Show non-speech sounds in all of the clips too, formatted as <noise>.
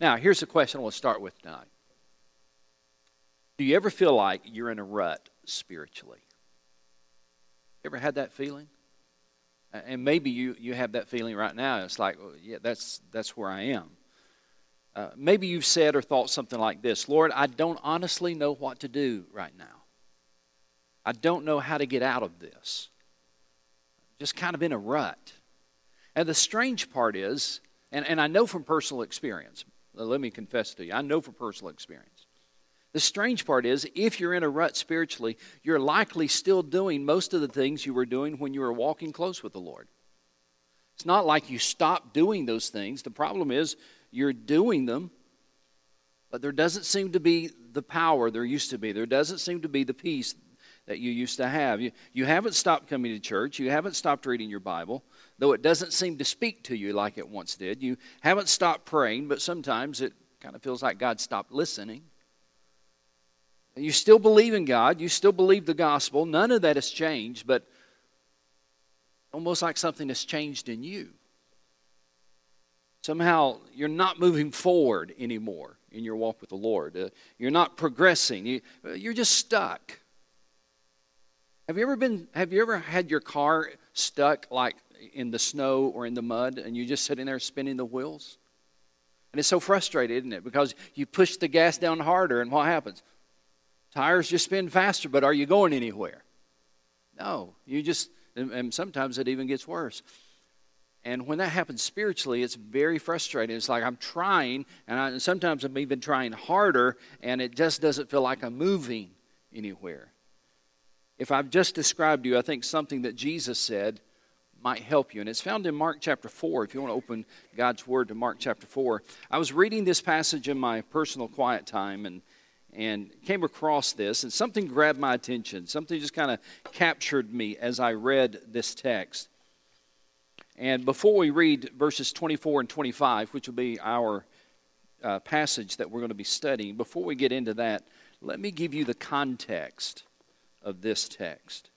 Now, here's the question I want to start with tonight. Do you ever feel like you're in a rut spiritually? Ever had that feeling? And maybe you, you have that feeling right now. It's like, well, yeah, that's, that's where I am. Uh, maybe you've said or thought something like this Lord, I don't honestly know what to do right now. I don't know how to get out of this. Just kind of in a rut. And the strange part is, and, and I know from personal experience, Uh, let me confess to you, I know from personal experience. The strange part is, if you're in a rut spiritually, you're likely still doing most of the things you were doing when you were walking close with the Lord. It's not like you stopped doing those things. The problem is, you're doing them, but there doesn't seem to be the power there used to be. There doesn't seem to be the peace that you used to have. You, you haven't stopped coming to church. You haven't stopped reading your Bible, though it doesn't seem to speak to you like it once did. You haven't stopped praying, but sometimes it kind of feels like God stopped listening. You still believe in God. You still believe the gospel. None of that has changed, but almost like something has changed in you. Somehow you're not moving forward anymore in your walk with the Lord. Uh, you're not progressing. You, you're just stuck. Have you ever been have you ever had your car stuck like in the snow or in the mud and you're just sitting there spinning the wheels? And it's so frustrating, isn't it? Because you push the gas down harder and what happens? Tires just spin faster, but are you going anywhere? No. You just and sometimes it even gets worse. And when that happens spiritually, it's very frustrating. It's like I'm trying, and, I, and sometimes I'm even trying harder, and it just doesn't feel like I'm moving anywhere if I've just described to you, I think something that Jesus said might help you. And it's found in Mark chapter 4, if you want to open God's Word to Mark chapter 4. I was reading this passage in my personal quiet time and, and came across this, and something grabbed my attention. Something just kind of captured me as I read this text. And before we read verses 24 and 25, which will be our uh, passage that we're going to be studying, before we get into that, let me give you the context of this text.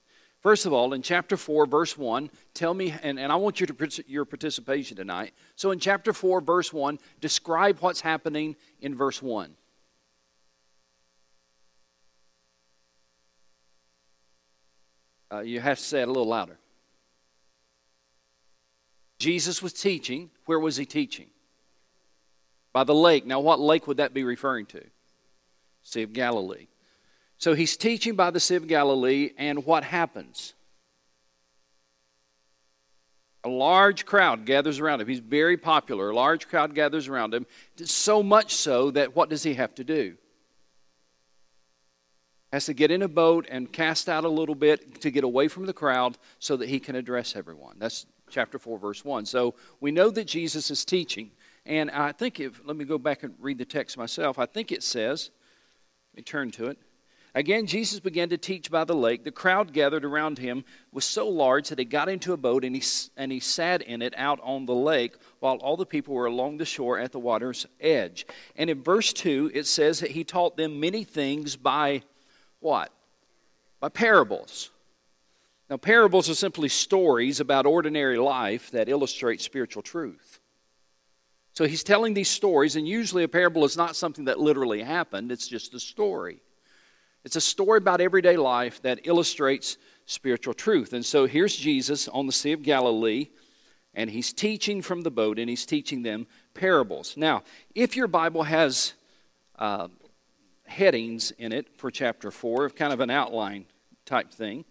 First of all, in chapter 4, verse 1, tell me, and, and I want you to your participation tonight. So in chapter 4, verse 1, describe what's happening in verse 1. Uh, you have to say it a little louder. Jesus was teaching. Where was he teaching? By the lake. Now, what lake would that be referring to? Sea of Galilee. So he's teaching by the Sea of Galilee, and what happens? A large crowd gathers around him. He's very popular. A large crowd gathers around him. So much so that what does he have to do? Has to get in a boat and cast out a little bit to get away from the crowd so that he can address everyone. That's chapter 4, verse 1. So we know that Jesus is teaching. And I think if, let me go back and read the text myself. I think it says, let me turn to it. Again, Jesus began to teach by the lake. The crowd gathered around him was so large that he got into a boat and he, and he sat in it out on the lake while all the people were along the shore at the water's edge. And in verse 2, it says that he taught them many things by what? By parables. Now, parables are simply stories about ordinary life that illustrate spiritual truth. So he's telling these stories, and usually a parable is not something that literally happened, it's just a story. It's a story about everyday life that illustrates spiritual truth. And so here's Jesus on the Sea of Galilee, and he's teaching from the boat, and he's teaching them parables. Now, if your Bible has uh, headings in it for chapter 4, kind of an outline type thing,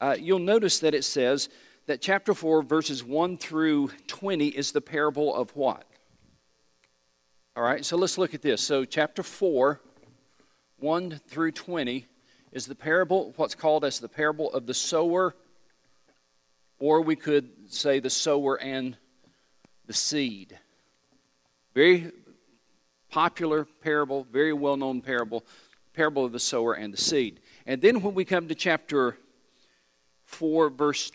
uh, you'll notice that it says that chapter 4, verses 1 through 20, is the parable of what? All right, so let's look at this. So, chapter 4, 1 through 20 is the parable, what's called as the parable of the sower, or we could say the sower and the seed. Very popular parable, very well known parable, parable of the sower and the seed. And then when we come to chapter 4, verse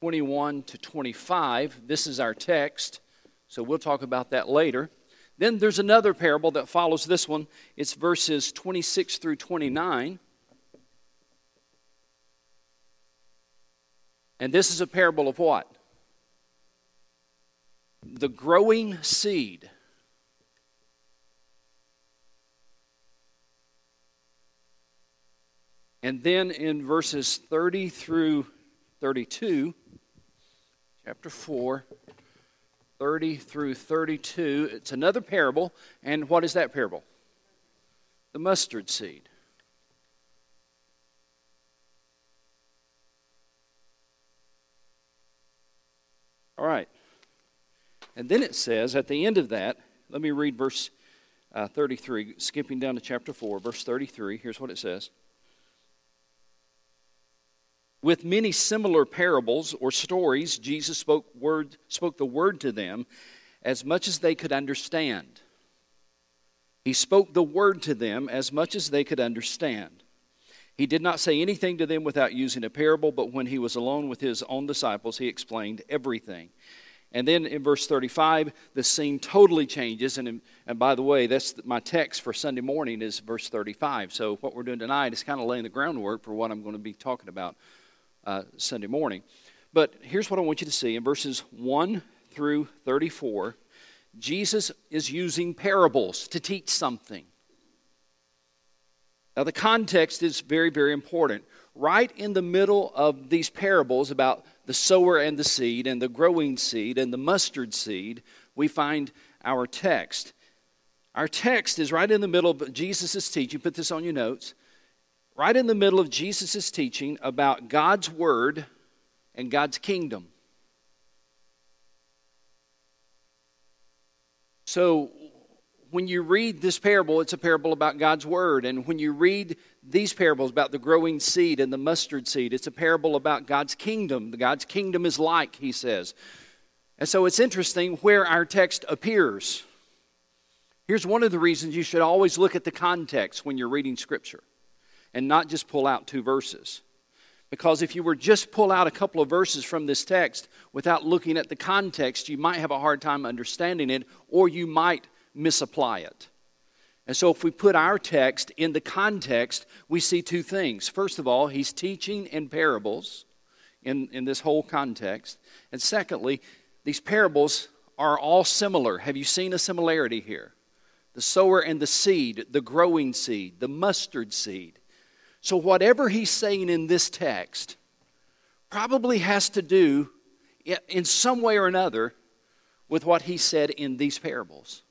21 to 25, this is our text, so we'll talk about that later. Then there's another parable that follows this one. It's verses 26 through 29. And this is a parable of what? the growing seed. And then in verses 30 through 32, chapter 4, 30 through 32, it's another parable. And what is that parable? The mustard seed. All right. And then it says at the end of that, let me read verse uh, 33, skipping down to chapter 4, verse 33. Here's what it says. With many similar parables or stories, Jesus spoke, word, spoke the word to them as much as they could understand. He spoke the word to them as much as they could understand. He did not say anything to them without using a parable, but when he was alone with his own disciples, he explained everything. And then in verse 35, the scene totally changes. And, and by the way, that's my text for Sunday morning is verse 35. So what we're doing tonight is kind of laying the groundwork for what I'm going to be talking about uh, Sunday morning. But here's what I want you to see in verses 1 through 34 Jesus is using parables to teach something. Now, the context is very, very important. Right in the middle of these parables about the sower and the seed, and the growing seed, and the mustard seed, we find our text. Our text is right in the middle of Jesus' teaching. Put this on your notes. Right in the middle of Jesus' teaching about God's Word and God's kingdom. So, when you read this parable, it's a parable about God's Word. And when you read these parables about the growing seed and the mustard seed, it's a parable about God's kingdom. God's kingdom is like, he says. And so it's interesting where our text appears. Here's one of the reasons you should always look at the context when you're reading Scripture and not just pull out two verses. Because if you were just pull out a couple of verses from this text without looking at the context, you might have a hard time understanding it, or you might misapply it. And so, if we put our text in the context, we see two things. First of all, he's teaching in parables in, in this whole context. And secondly, these parables are all similar. Have you seen a similarity here? The sower and the seed, the growing seed, the mustard seed. So, whatever he's saying in this text probably has to do, in some way or another, with what he said in these parables.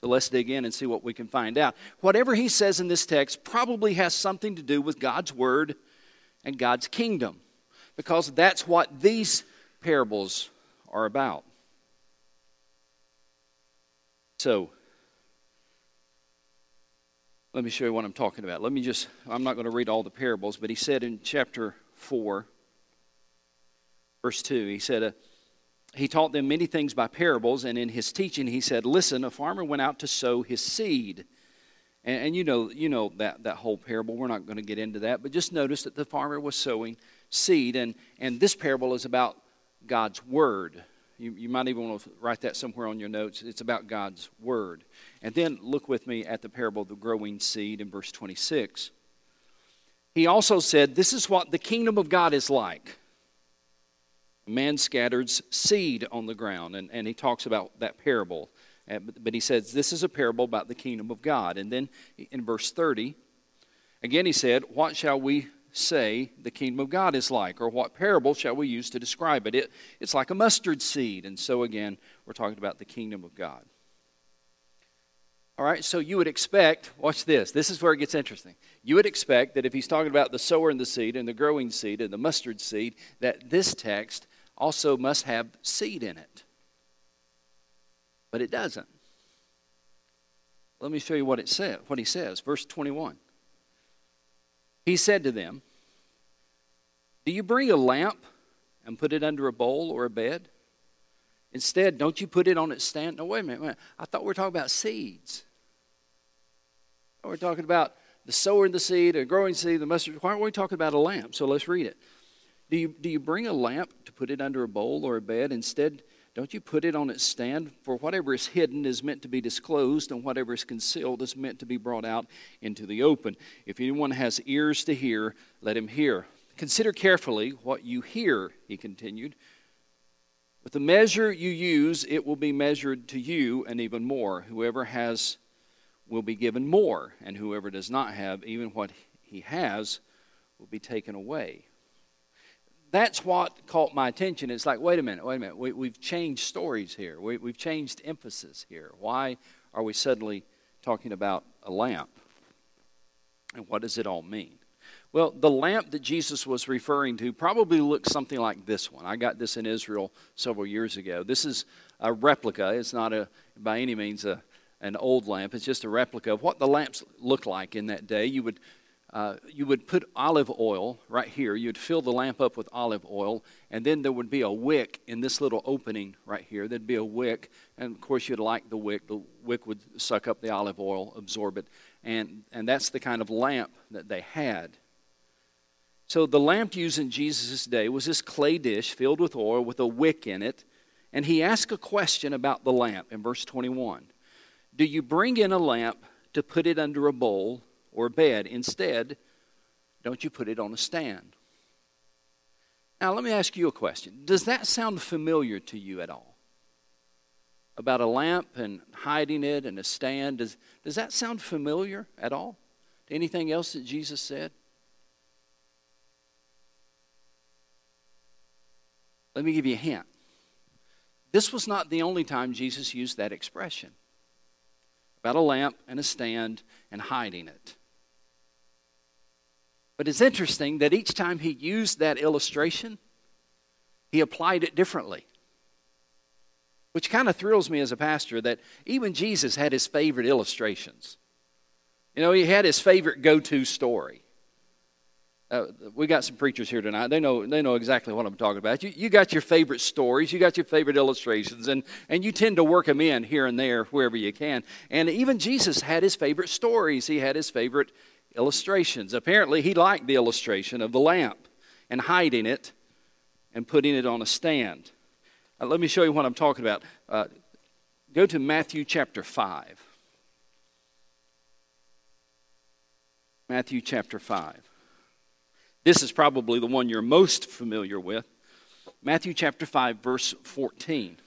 So let's dig in and see what we can find out. Whatever he says in this text probably has something to do with God's word and God's kingdom, because that's what these parables are about. So, let me show you what I'm talking about. Let me just, I'm not going to read all the parables, but he said in chapter 4, verse 2, he said, uh, he taught them many things by parables, and in his teaching, he said, Listen, a farmer went out to sow his seed. And, and you know, you know that, that whole parable. We're not going to get into that, but just notice that the farmer was sowing seed. And, and this parable is about God's word. You, you might even want to write that somewhere on your notes. It's about God's word. And then look with me at the parable of the growing seed in verse 26. He also said, This is what the kingdom of God is like A man scatters seed on the ground. And, and he talks about that parable. But he says, This is a parable about the kingdom of God. And then in verse 30, again he said, What shall we say the kingdom of God is like? Or what parable shall we use to describe it? it it's like a mustard seed. And so again, we're talking about the kingdom of God. All right, so you would expect, watch this, this is where it gets interesting. You would expect that if he's talking about the sower and the seed and the growing seed and the mustard seed, that this text also must have seed in it. But it doesn't. Let me show you what it said, what he says. Verse 21. He said to them, Do you bring a lamp and put it under a bowl or a bed? Instead, don't you put it on its stand? No, wait a minute. Wait a minute. I thought we were talking about seeds. We're talking about the sower and the seed, the growing seed, the mustard. Why aren't we talking about a lamp? So let's read it. Do you, do you bring a lamp to put it under a bowl or a bed? Instead, don't you put it on its stand? For whatever is hidden is meant to be disclosed, and whatever is concealed is meant to be brought out into the open. If anyone has ears to hear, let him hear. Consider carefully what you hear, he continued. With the measure you use, it will be measured to you and even more. Whoever has will be given more, and whoever does not have, even what he has, will be taken away. That's what caught my attention. It's like, wait a minute, wait a minute. We, have changed stories here. We, we've changed emphasis here. Why are we suddenly talking about a lamp? And what does it all mean? Well, the lamp that Jesus was referring to probably looks something like this one. I got this in Israel several years ago. This is a replica. It's not a by any means a, an old lamp. It's just a replica of what the lamps looked like in that day. You would uh, you would put olive oil right here. You'd fill the lamp up with olive oil, and then there would be a wick in this little opening right here. There'd be a wick, and of course, you'd light the wick. The wick would suck up the olive oil, absorb it, and, and that's the kind of lamp that they had. So the lamp used in Jesus' day was this clay dish filled with oil with a wick in it. And he asked a question about the lamp in verse 21. Do you bring in a lamp to put it under a bowl or bed? Instead, don't you put it on a stand? Now, let me ask you a question. Does that sound familiar to you at all? About a lamp and hiding it and a stand. Does, does that sound familiar at all to anything else that Jesus said? Let me give you a hint. This was not the only time Jesus used that expression about a lamp and a stand and hiding it. But it's interesting that each time he used that illustration, he applied it differently. Which kind of thrills me as a pastor that even Jesus had his favorite illustrations. You know, he had his favorite go to story. Uh, we got some preachers here tonight. They know, they know exactly what I'm talking about. You, you got your favorite stories, you got your favorite illustrations, and, and you tend to work them in here and there wherever you can. And even Jesus had his favorite stories, he had his favorite illustrations. Apparently, he liked the illustration of the lamp and hiding it and putting it on a stand. Uh, let me show you what I'm talking about. Uh, go to Matthew chapter 5. Matthew chapter 5. This is probably the one you're most familiar with. Matthew chapter 5, verse 14.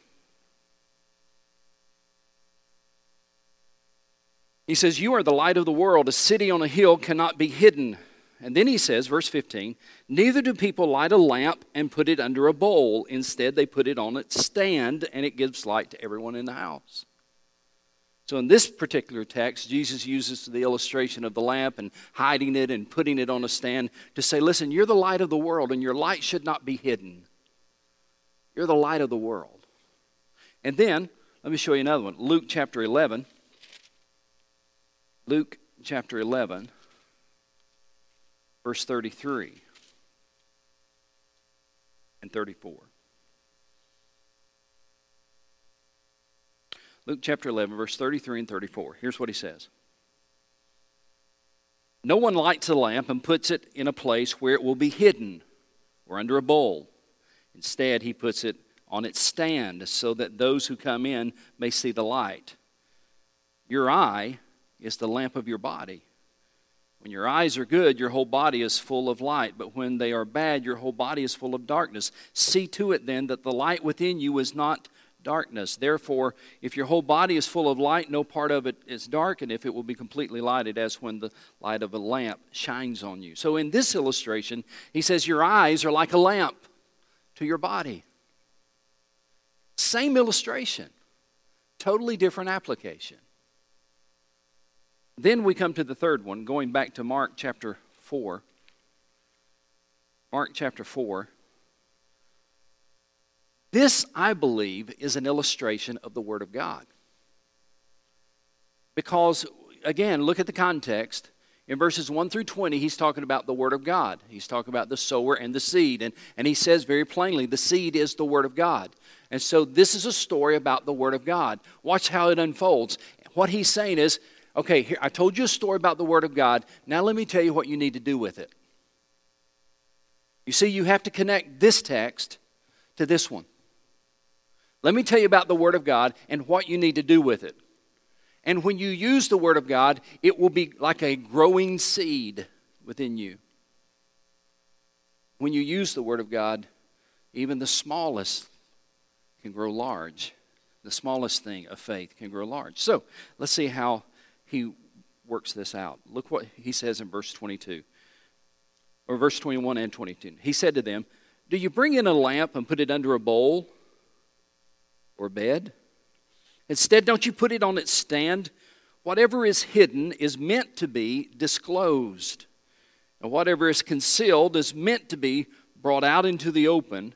He says, You are the light of the world. A city on a hill cannot be hidden. And then he says, verse 15, Neither do people light a lamp and put it under a bowl. Instead, they put it on its stand, and it gives light to everyone in the house. So, in this particular text, Jesus uses the illustration of the lamp and hiding it and putting it on a stand to say, listen, you're the light of the world, and your light should not be hidden. You're the light of the world. And then, let me show you another one Luke chapter 11. Luke chapter 11, verse 33 and 34. Luke chapter 11, verse 33 and 34. Here's what he says No one lights a lamp and puts it in a place where it will be hidden or under a bowl. Instead, he puts it on its stand so that those who come in may see the light. Your eye is the lamp of your body. When your eyes are good, your whole body is full of light, but when they are bad, your whole body is full of darkness. See to it then that the light within you is not darkness. Therefore, if your whole body is full of light, no part of it is dark, and if it will be completely lighted, as when the light of a lamp shines on you. So, in this illustration, he says, Your eyes are like a lamp to your body. Same illustration, totally different application. Then we come to the third one, going back to Mark chapter 4. Mark chapter 4. This, I believe, is an illustration of the Word of God. Because, again, look at the context. In verses 1 through 20, he's talking about the Word of God. He's talking about the sower and the seed. And, and he says very plainly, the seed is the Word of God. And so this is a story about the Word of God. Watch how it unfolds. What he's saying is, okay, here, I told you a story about the Word of God. Now let me tell you what you need to do with it. You see, you have to connect this text to this one. Let me tell you about the Word of God and what you need to do with it. And when you use the Word of God, it will be like a growing seed within you. When you use the Word of God, even the smallest can grow large. The smallest thing of faith can grow large. So let's see how he works this out. Look what he says in verse 22, or verse 21 and 22. He said to them, Do you bring in a lamp and put it under a bowl or bed? Instead, don't you put it on its stand? Whatever is hidden is meant to be disclosed, and whatever is concealed is meant to be brought out into the open.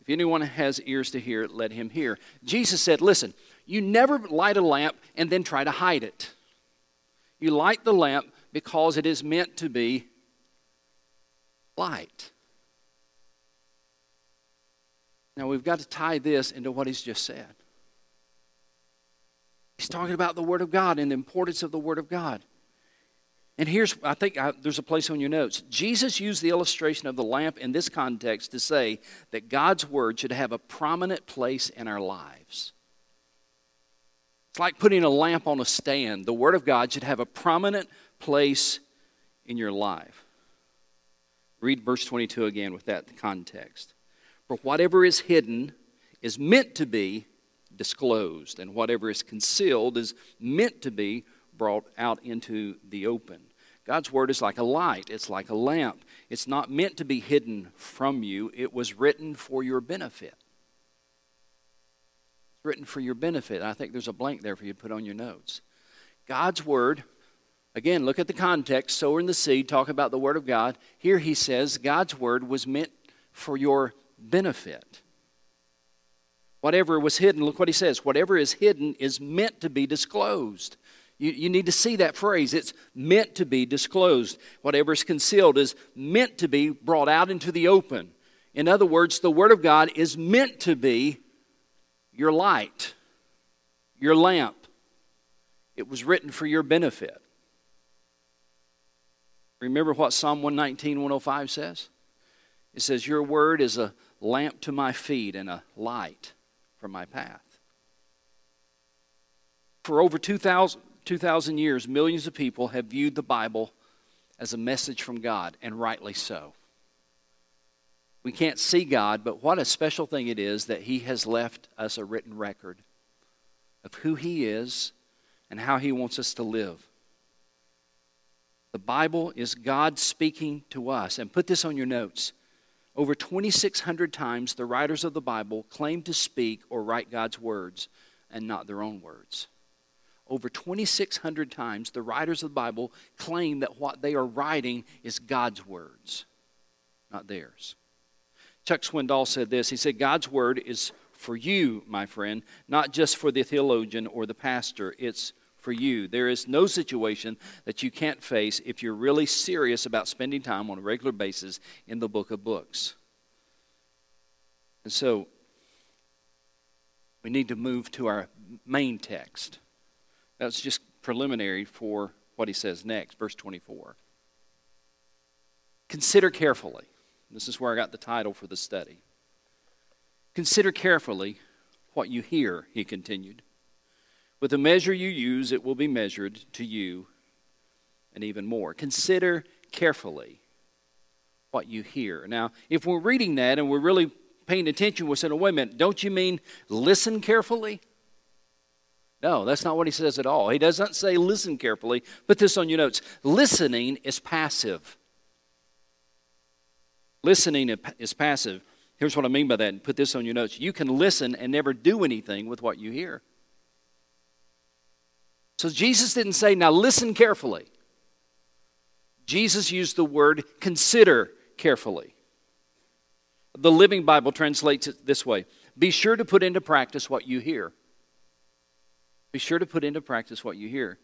If anyone has ears to hear, let him hear. Jesus said, Listen, you never light a lamp and then try to hide it. You light the lamp because it is meant to be light. Now we've got to tie this into what he's just said. He's talking about the Word of God and the importance of the Word of God. And here's, I think I, there's a place on your notes. Jesus used the illustration of the lamp in this context to say that God's Word should have a prominent place in our lives. It's like putting a lamp on a stand. The Word of God should have a prominent place in your life. Read verse 22 again with that context. For whatever is hidden is meant to be disclosed, and whatever is concealed is meant to be brought out into the open. God's word is like a light, it's like a lamp. It's not meant to be hidden from you, it was written for your benefit written for your benefit. I think there's a blank there for you to put on your notes. God's Word, again, look at the context sower sowing the seed, talk about the Word of God. Here he says God's Word was meant for your benefit. Whatever was hidden, look what he says whatever is hidden is meant to be disclosed. You, you need to see that phrase. It's meant to be disclosed. Whatever is concealed is meant to be brought out into the open. In other words, the Word of God is meant to be your light, your lamp. It was written for your benefit. Remember what Psalm 119, 105 says? It says, Your word is a lamp to my feet and a light for my path. For over 2,000, 2,000 years, millions of people have viewed the Bible as a message from God, and rightly so. We can't see God, but what a special thing it is that He has left us a written record of who He is and how He wants us to live. The Bible is God speaking to us. And put this on your notes. Over 2,600 times, the writers of the Bible claim to speak or write God's words and not their own words. Over 2,600 times, the writers of the Bible claim that what they are writing is God's words, not theirs. Chuck Swindoll said this. He said, God's word is for you, my friend, not just for the theologian or the pastor. It's for you. There is no situation that you can't face if you're really serious about spending time on a regular basis in the book of books. And so, we need to move to our main text. That's just preliminary for what he says next, verse 24. Consider carefully this is where I got the title for the study. Consider carefully what you hear, he continued. With the measure you use, it will be measured to you and even more. Consider carefully what you hear. Now, if we're reading that and we're really paying attention, we're saying, oh, wait a minute, don't you mean listen carefully? No, that's not what he says at all. He does not say listen carefully. Put this on your notes. Listening is passive. Listening is passive. Here's what I mean by that, and put this on your notes. You can listen and never do anything with what you hear. So Jesus didn't say, now listen carefully. Jesus used the word consider carefully. The Living Bible translates it this way Be sure to put into practice what you hear. Be sure to put into practice what you hear.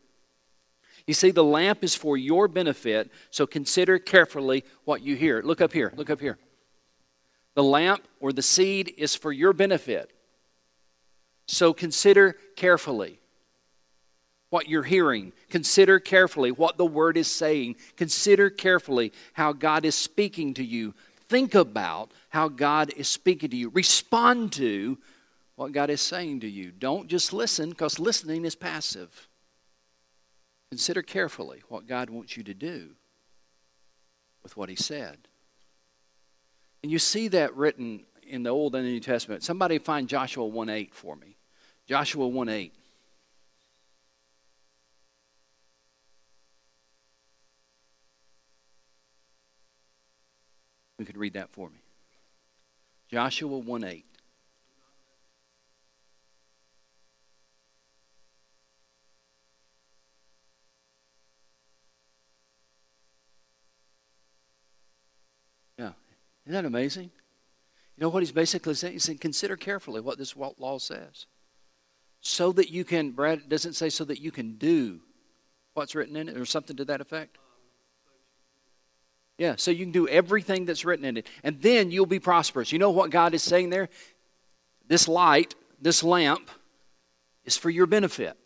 You see, the lamp is for your benefit, so consider carefully what you hear. Look up here, look up here. The lamp or the seed is for your benefit, so consider carefully what you're hearing. Consider carefully what the word is saying. Consider carefully how God is speaking to you. Think about how God is speaking to you. Respond to what God is saying to you. Don't just listen, because listening is passive. Consider carefully what God wants you to do with what He said. And you see that written in the Old and the New Testament. Somebody find Joshua 1 8 for me. Joshua 1 8. You could read that for me. Joshua 1 8. Yeah. Isn't that amazing? You know what he's basically saying? He's saying, consider carefully what this law says. So that you can, Brad doesn't say so that you can do what's written in it or something to that effect. Yeah, so you can do everything that's written in it. And then you'll be prosperous. You know what God is saying there? This light, this lamp, is for your benefit.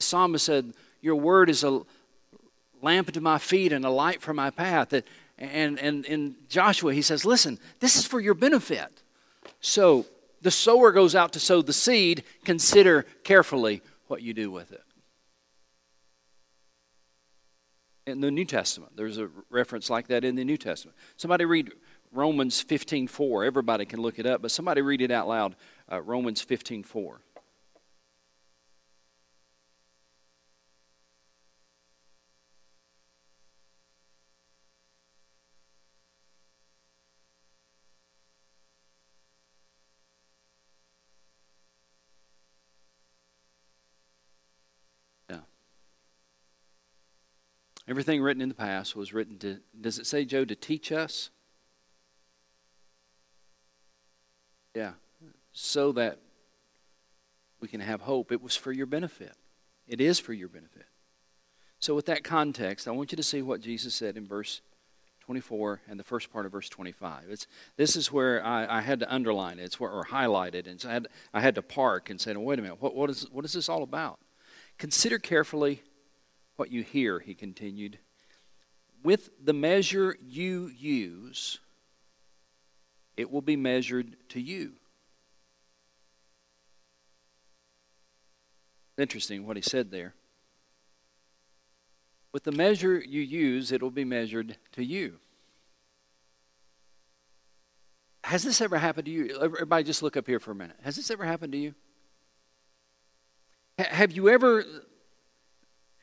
The psalmist said, Your word is a lamp to my feet and a light for my path. And, and in Joshua, he says, Listen, this is for your benefit. So the sower goes out to sow the seed. Consider carefully what you do with it. in the New Testament. There's a reference like that in the New Testament. Somebody read Romans 15:4. Everybody can look it up, but somebody read it out loud. Uh, Romans 15:4. Everything written in the past was written to, does it say, Joe, to teach us? Yeah. So that we can have hope. It was for your benefit. It is for your benefit. So, with that context, I want you to see what Jesus said in verse 24 and the first part of verse 25. It's, this is where I, I had to underline it, it's where, or highlight it. And so I, had, I had to park and say, wait a minute, what, what, is, what is this all about? Consider carefully what you hear, he continued. With the measure you use, it will be measured to you. Interesting what he said there. With the measure you use, it will be measured to you. Has this ever happened to you? Everybody, just look up here for a minute. Has this ever happened to you? Have you ever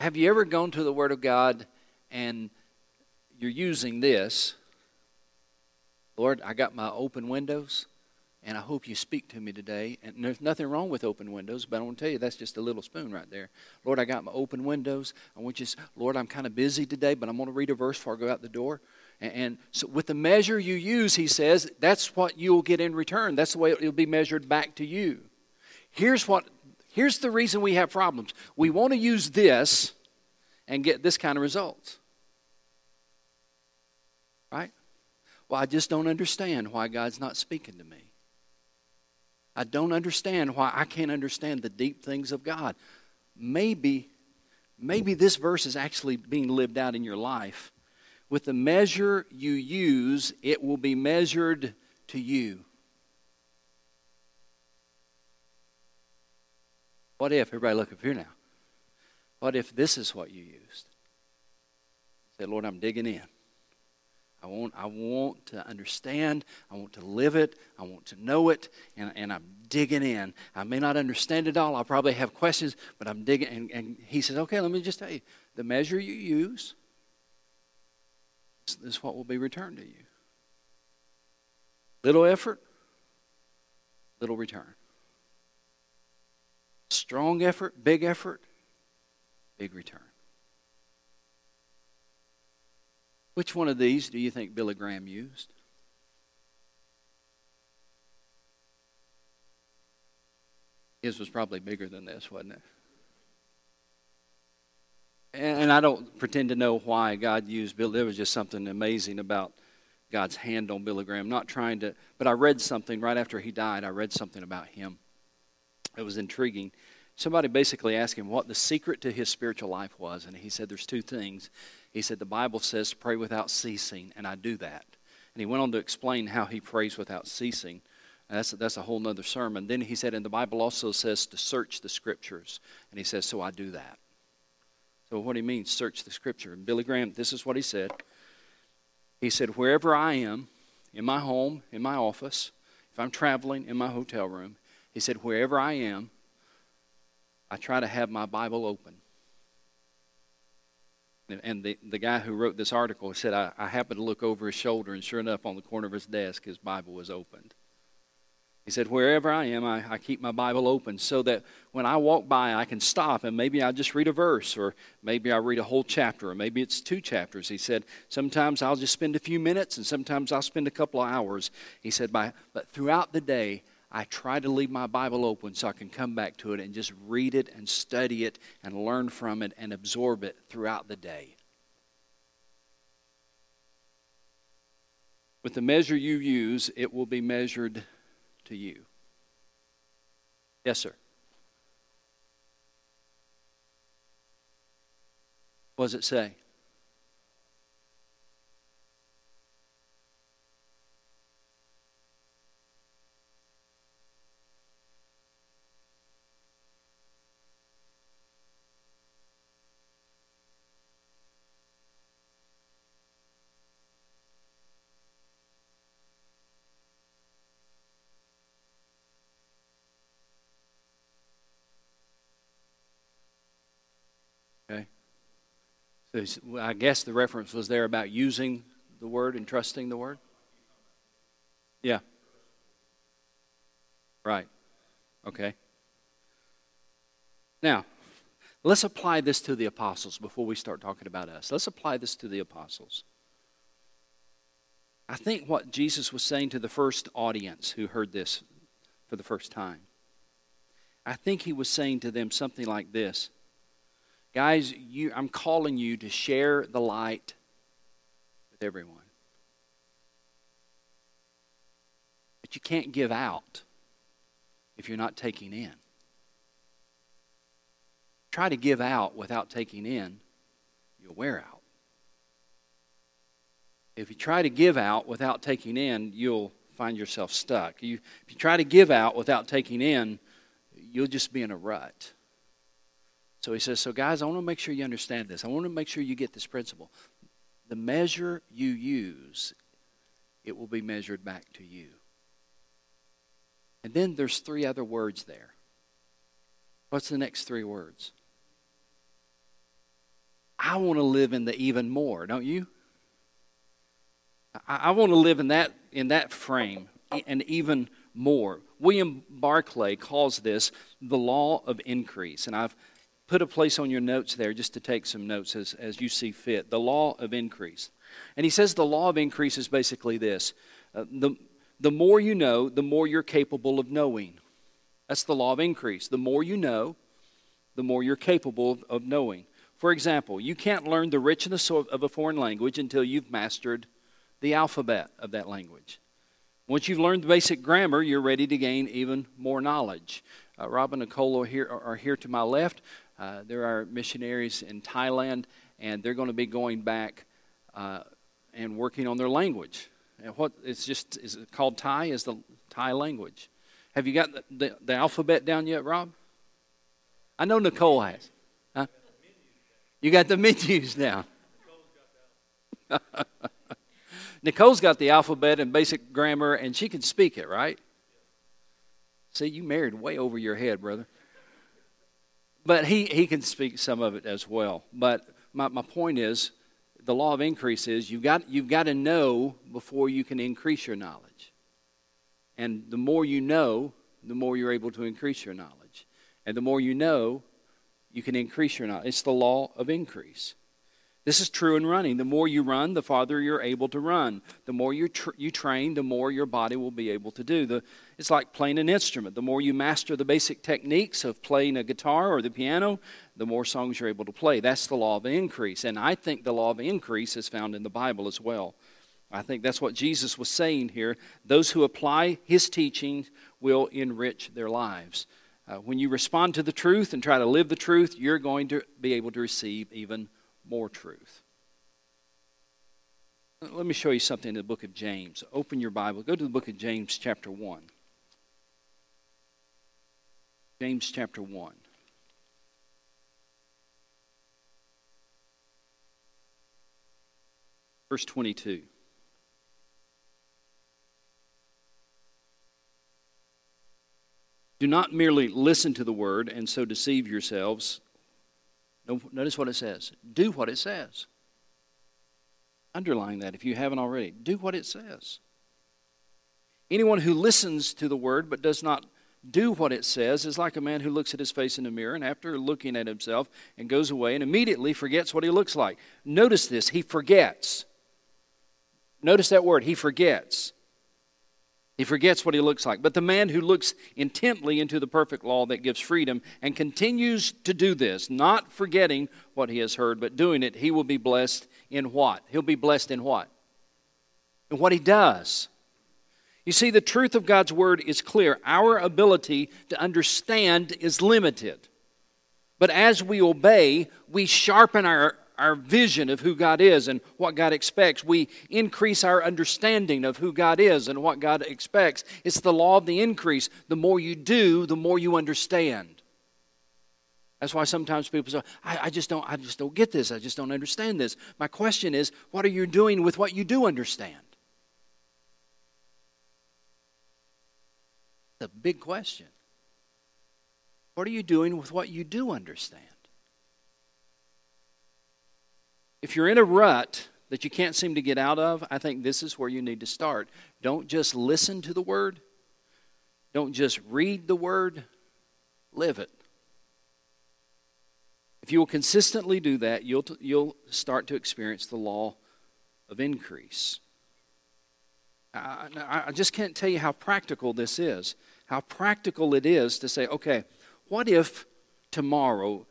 have you ever gone to the Word of God and you're using this? Lord, I got my open windows, and I hope you speak to me today. And there's nothing wrong with open windows, but I want to tell you that's just a little spoon right there. Lord, I got my open windows. I want you Lord, I'm kind of busy today, but I'm going to read a verse before I go out the door. And, and so, with the measure you use, he says, that's what you'll get in return. That's the way it'll be measured back to you. Here's what Here's the reason we have problems. We want to use this and get this kind of results. Right? Well, I just don't understand why God's not speaking to me. I don't understand why I can't understand the deep things of God. Maybe maybe this verse is actually being lived out in your life. With the measure you use, it will be measured to you. What if, everybody look up here now. What if this is what you used? Say, Lord, I'm digging in. I want, I want to understand. I want to live it. I want to know it. And, and I'm digging in. I may not understand it all. I'll probably have questions, but I'm digging. And, and he says, okay, let me just tell you the measure you use, is what will be returned to you. Little effort, little return. Strong effort, big effort, big return. Which one of these do you think Billy Graham used? His was probably bigger than this, wasn't it? And I don't pretend to know why God used Billy. There was just something amazing about God's hand on Billy Graham. Not trying to, but I read something right after he died. I read something about him. It was intriguing. Somebody basically asked him what the secret to his spiritual life was, and he said there's two things. He said the Bible says pray without ceasing, and I do that. And he went on to explain how he prays without ceasing. That's, that's a whole other sermon. Then he said, and the Bible also says to search the scriptures. And he says, so I do that. So what do you mean, search the scripture? And Billy Graham, this is what he said. He said, wherever I am, in my home, in my office, if I'm traveling in my hotel room, he said, wherever I am, I try to have my Bible open. And the, the guy who wrote this article said, I, I happened to look over his shoulder, and sure enough, on the corner of his desk, his Bible was opened. He said, Wherever I am, I, I, keep my Bible open so that when I walk by, I can stop and maybe I just read a verse, or maybe I read a whole chapter, or maybe it's two chapters. He said, Sometimes I'll just spend a few minutes, and sometimes I'll spend a couple of hours. He said, But throughout the day, I try to leave my Bible open so I can come back to it and just read it and study it and learn from it and absorb it throughout the day. With the measure you use, it will be measured to you. Yes, sir. What does it say? So I guess the reference was there about using the word and trusting the word. Yeah. Right. Okay. Now, let's apply this to the apostles before we start talking about us. Let's apply this to the apostles. I think what Jesus was saying to the first audience who heard this for the first time, I think he was saying to them something like this Guys, you, I'm calling you to share the light with everyone. But you can't give out if you're not taking in. Try to give out without taking in, you'll wear out. If you try to give out without taking in, you'll find yourself stuck. You, if you try to give out without taking in, you'll just be in a rut. So he says, So, guys, I want to make sure you understand this. I want to make sure you get this principle. The measure you use, it will be measured back to you. And then there's three other words there. What's the next three words? I want to live in the even more, don't you? I, I want to live in that in that frame and even more. William Barclay calls this the law of increase, and I've put a place on your notes there just to take some notes as, as you see fit. The law of increase. And he says the law of increase is basically this uh, the, the more you know, the more you're capable of knowing. That's the law of increase. The more you know, the more you're capable of, of knowing. For example, you can't learn the richness of, of a foreign language until you've mastered the alphabet of that language. Once you've learned the basic grammar, you're ready to gain even more knowledge. Uh, Rob and Nicole are here, are here to my left. Uh, there are missionaries in Thailand, and they're going to be going back uh, and working on their language. And what it's just is it called Thai is the Thai language. Have you got the, the, the alphabet down yet, Rob? I know Nicole has. Huh? You got the menus down. <laughs> Nicole's got the alphabet and basic grammar, and she can speak it, right? See, you married way over your head, brother but he, he can speak some of it as well. But my, my point is the law of increase is you've got, you've got to know before you can increase your knowledge. And the more you know, the more you're able to increase your knowledge. And the more you know, you can increase your knowledge. It's the law of increase. This is true in running. The more you run, the farther you're able to run. The more you, tr- you train, the more your body will be able to do. The, it's like playing an instrument. The more you master the basic techniques of playing a guitar or the piano, the more songs you're able to play. That's the law of increase. And I think the law of increase is found in the Bible as well. I think that's what Jesus was saying here. Those who apply his teaching will enrich their lives. Uh, when you respond to the truth and try to live the truth, you're going to be able to receive even more more truth. Let me show you something in the book of James. Open your Bible. Go to the book of James, chapter 1. James, chapter 1. Verse 22. Do not merely listen to the word and so deceive yourselves Notice what it says. Do what it says. Underline that if you haven't already. Do what it says. Anyone who listens to the word but does not do what it says is like a man who looks at his face in a mirror and after looking at himself and goes away and immediately forgets what he looks like. Notice this, he forgets. Notice that word, he forgets. He forgets what he looks like. But the man who looks intently into the perfect law that gives freedom and continues to do this, not forgetting what he has heard, but doing it, he will be blessed in what? He'll be blessed in what? In what he does. You see, the truth of God's word is clear. Our ability to understand is limited. But as we obey, we sharpen our, our vision of who God is and what God expects. We increase our understanding of who God is and what God expects. It's the law of the increase. The more you do, the more you understand. That's why sometimes people say, I, I, just don't, I just don't get this. I just don't understand this. My question is, what are you doing with what you do understand? a big question. What are you doing with what you do understand? If you're in a rut that you can't seem to get out of, I think this is where you need to start. Don't just listen to the word, don't just read the word, live it. If you will consistently do that, you'll, you'll start to experience the law of increase. I, I just can't tell you how practical this is how practical it is to say, okay, what if tomorrow,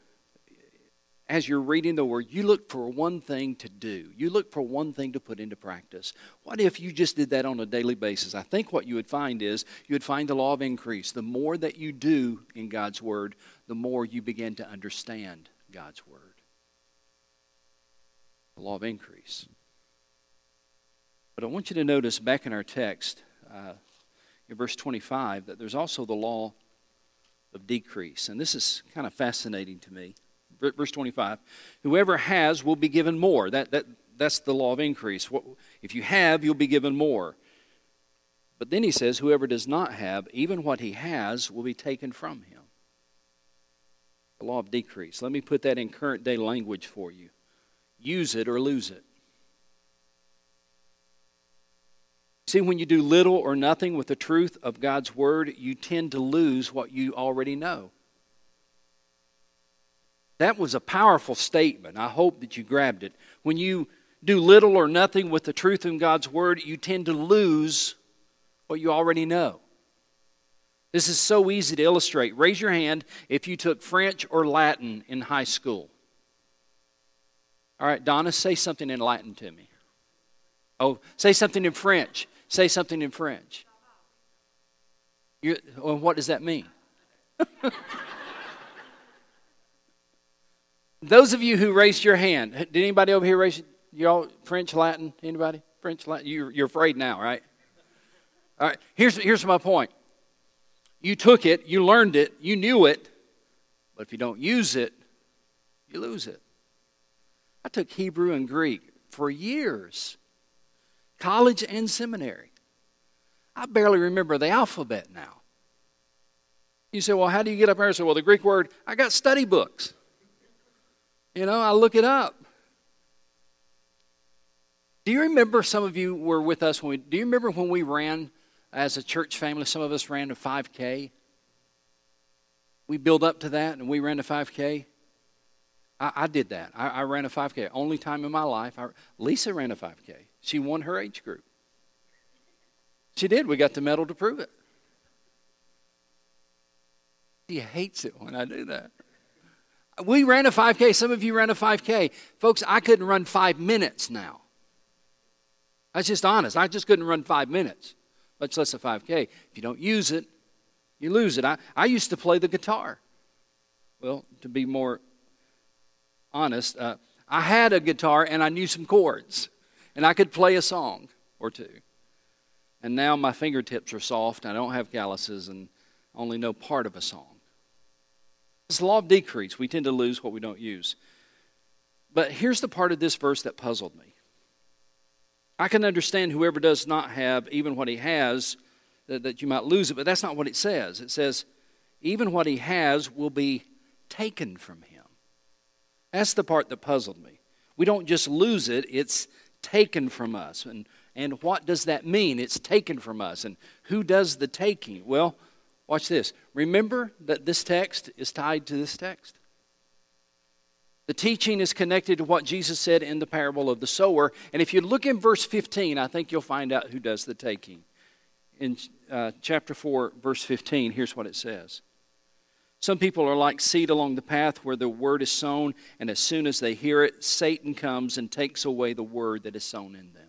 as you're reading the Word, you look for one thing to do? You look for one thing to put into practice. What if you just did that on a daily basis? I think what you would find is you would find the law of increase. The more that you do in God's Word, the more you begin to understand God's Word. The law of increase. But I want you to notice back in our text, uh, in verse 25 that there's also the law of decrease. And this is kind of fascinating to me. Verse 25 Whoever has will be given more. That, that, that's the law of increase. If you have, you'll be given more. But then he says, Whoever does not have, even what he has will be taken from him. The law of decrease. Let me put that in current day language for you use it or lose it. See, when you do little or nothing with the truth of God's Word, you tend to lose what you already know. That was a powerful statement. I hope that you grabbed it. When you do little or nothing with the truth in God's Word, you tend to lose what you already know. This is so easy to illustrate. Raise your hand if you took French or Latin in high school. All right, Donna, say something in Latin to me. Oh, say something in French. Say something in French. You, well, what does that mean? <laughs> Those of you who raised your hand, did anybody over here raise y'all French, Latin? Anybody? French, Latin? You're, you're afraid now, right? All right. Here's, here's my point. You took it, you learned it, you knew it, but if you don't use it, you lose it. I took Hebrew and Greek for years college and seminary. I barely remember the alphabet now. You say, well, how do you get up there? I say, well, the Greek word, I got study books. You know, I look it up. Do you remember some of you were with us when we, do you remember when we ran as a church family? Some of us ran a 5K. We built up to that and we ran a 5K. I, I did that. I, I, ran a 5K. Only time in my life. I, Lisa ran a 5K. She won her age group. She did. We got the medal to prove it. He hates it when I do that. We ran a 5K. Some of you ran a 5K. Folks, I couldn't run five minutes now. That's just honest. I just couldn't run five minutes, much less a 5K. If you don't use it, you lose it. I, I used to play the guitar. Well, to be more honest, uh, I had a guitar and I knew some chords and I could play a song or two. And now my fingertips are soft, I don't have calluses, and only know part of a song. It's the law of decrease. We tend to lose what we don't use. But here's the part of this verse that puzzled me. I can understand whoever does not have even what he has, that, that you might lose it, but that's not what it says. It says, even what he has will be taken from him. That's the part that puzzled me. We don't just lose it, it's taken from us. And, and what does that mean? It's taken from us. And who does the taking? Well, watch this. Remember that this text is tied to this text. The teaching is connected to what Jesus said in the parable of the sower. And if you look in verse 15, I think you'll find out who does the taking. In uh, chapter 4, verse 15, here's what it says Some people are like seed along the path where the word is sown, and as soon as they hear it, Satan comes and takes away the word that is sown in them.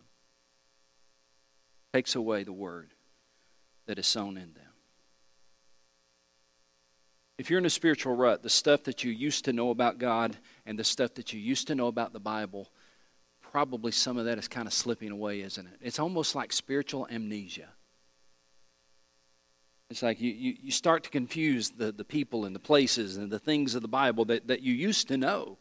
Takes away the word that is sown in them. If you're in a spiritual rut, the stuff that you used to know about God and the stuff that you used to know about the Bible, probably some of that is kind of slipping away, isn't it? It's almost like spiritual amnesia. It's like you, you, you start to confuse the, the people and the places and the things of the Bible that, that you used to know.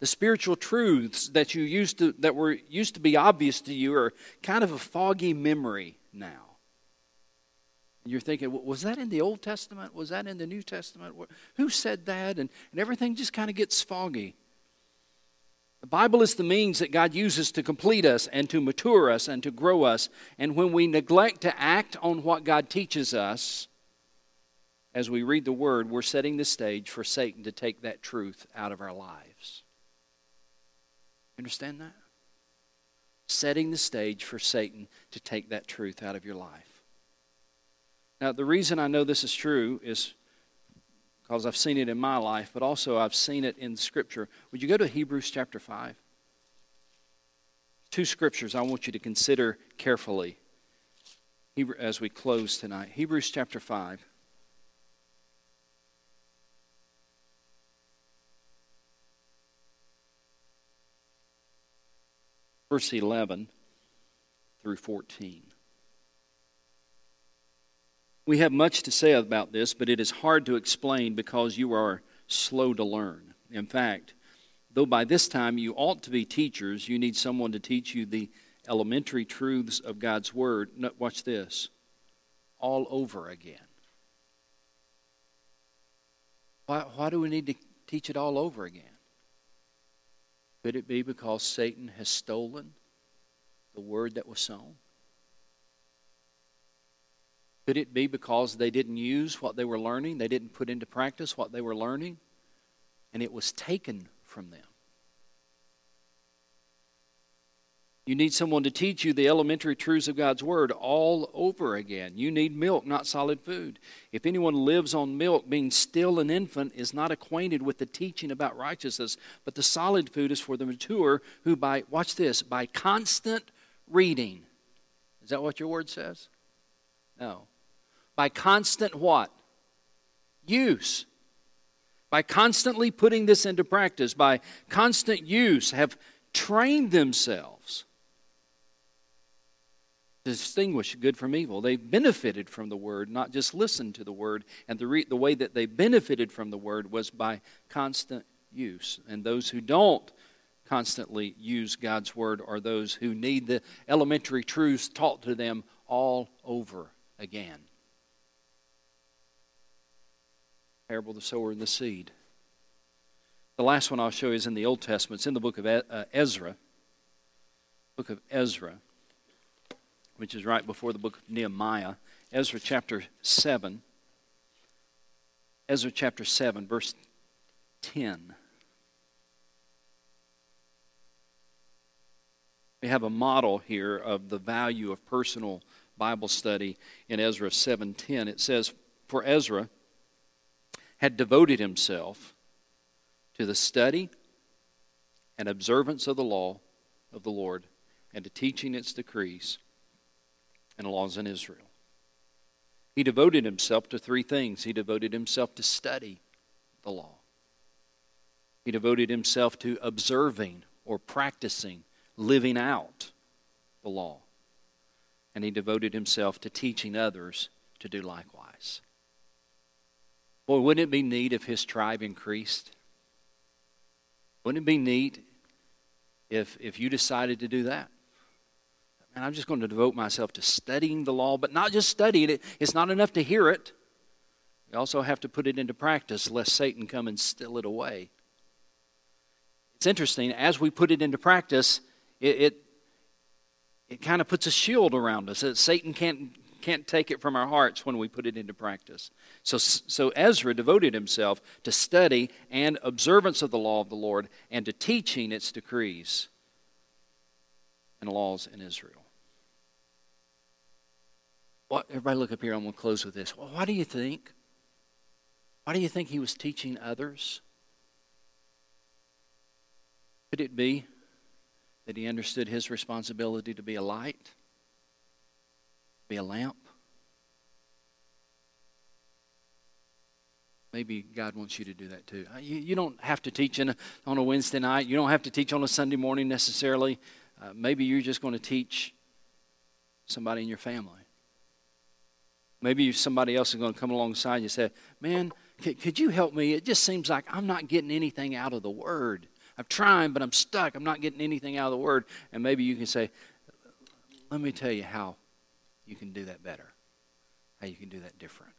The spiritual truths that you used to that were used to be obvious to you are kind of a foggy memory now. You're thinking, was that in the Old Testament? Was that in the New Testament? Who said that? And, and everything just kind of gets foggy. The Bible is the means that God uses to complete us and to mature us and to grow us. And when we neglect to act on what God teaches us, as we read the Word, we're setting the stage for Satan to take that truth out of our lives. Understand that? Setting the stage for Satan to take that truth out of your life. Now, the reason I know this is true is because I've seen it in my life, but also I've seen it in Scripture. Would you go to Hebrews chapter 5? Two scriptures I want you to consider carefully as we close tonight. Hebrews chapter 5. Verse 11 through 14. We have much to say about this, but it is hard to explain because you are slow to learn. In fact, though by this time you ought to be teachers, you need someone to teach you the elementary truths of God's Word. Watch this all over again. Why, why do we need to teach it all over again? Could it be because Satan has stolen the word that was sown? Could it be because they didn't use what they were learning? They didn't put into practice what they were learning? And it was taken from them. You need someone to teach you the elementary truths of God's Word all over again. You need milk, not solid food. If anyone lives on milk, being still an infant, is not acquainted with the teaching about righteousness, but the solid food is for the mature who, by, watch this, by constant reading. Is that what your word says? No. By constant what? Use. By constantly putting this into practice, by constant use, have trained themselves to distinguish good from evil. They've benefited from the word, not just listened to the word. And the, re- the way that they benefited from the word was by constant use. And those who don't constantly use God's word are those who need the elementary truths taught to them all over again. Parable of the sower and the seed. The last one I'll show you is in the Old Testament. It's in the book of uh, Ezra. Book of Ezra, which is right before the book of Nehemiah. Ezra chapter 7. Ezra chapter 7, verse 10. We have a model here of the value of personal Bible study in Ezra 7:10. It says, "For Ezra, had devoted himself to the study and observance of the law of the Lord and to teaching its decrees and laws in Israel. He devoted himself to three things. He devoted himself to study the law. He devoted himself to observing or practicing, living out the law. And he devoted himself to teaching others to do likewise. Boy, wouldn't it be neat if his tribe increased? Wouldn't it be neat if, if you decided to do that? And I'm just going to devote myself to studying the law, but not just studying it. It's not enough to hear it. We also have to put it into practice lest Satan come and steal it away. It's interesting, as we put it into practice, it, it, it kind of puts a shield around us. That Satan can't, can't take it from our hearts when we put it into practice. So, so Ezra devoted himself to study and observance of the law of the Lord and to teaching its decrees and laws in Israel. What, everybody look up here. I'm going to close with this. Well, why do you think? Why do you think he was teaching others? Could it be that he understood his responsibility to be a light, be a lamp? Maybe God wants you to do that too. Uh, you, you don't have to teach a, on a Wednesday night. You don't have to teach on a Sunday morning necessarily. Uh, maybe you're just going to teach somebody in your family. Maybe somebody else is going to come alongside you and say, Man, could, could you help me? It just seems like I'm not getting anything out of the Word. I'm trying, but I'm stuck. I'm not getting anything out of the Word. And maybe you can say, Let me tell you how you can do that better, how you can do that different.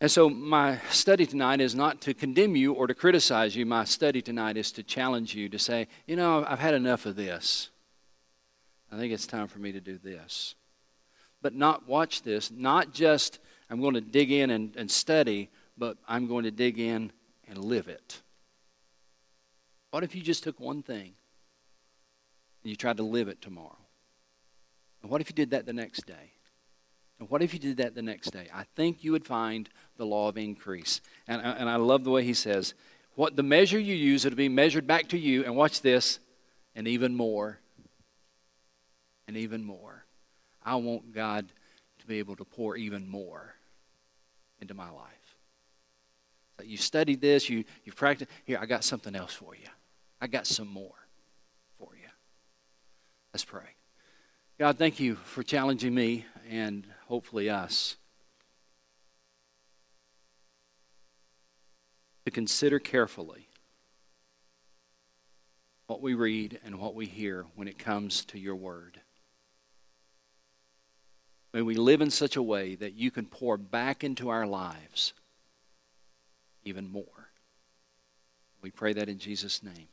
And so, my study tonight is not to condemn you or to criticize you. My study tonight is to challenge you to say, you know, I've had enough of this. I think it's time for me to do this. But not watch this, not just I'm going to dig in and, and study, but I'm going to dig in and live it. What if you just took one thing and you tried to live it tomorrow? And what if you did that the next day? And what if you did that the next day? I think you would find the law of increase. And, and I love the way he says, what the measure you use, it'll be measured back to you. And watch this, and even more, and even more. I want God to be able to pour even more into my life. So you studied this, you, you've practiced. Here, I got something else for you. I got some more for you. Let's pray. God, thank you for challenging me and hopefully us, to consider carefully what we read and what we hear when it comes to your word. May we live in such a way that you can pour back into our lives even more. We pray that in Jesus' name.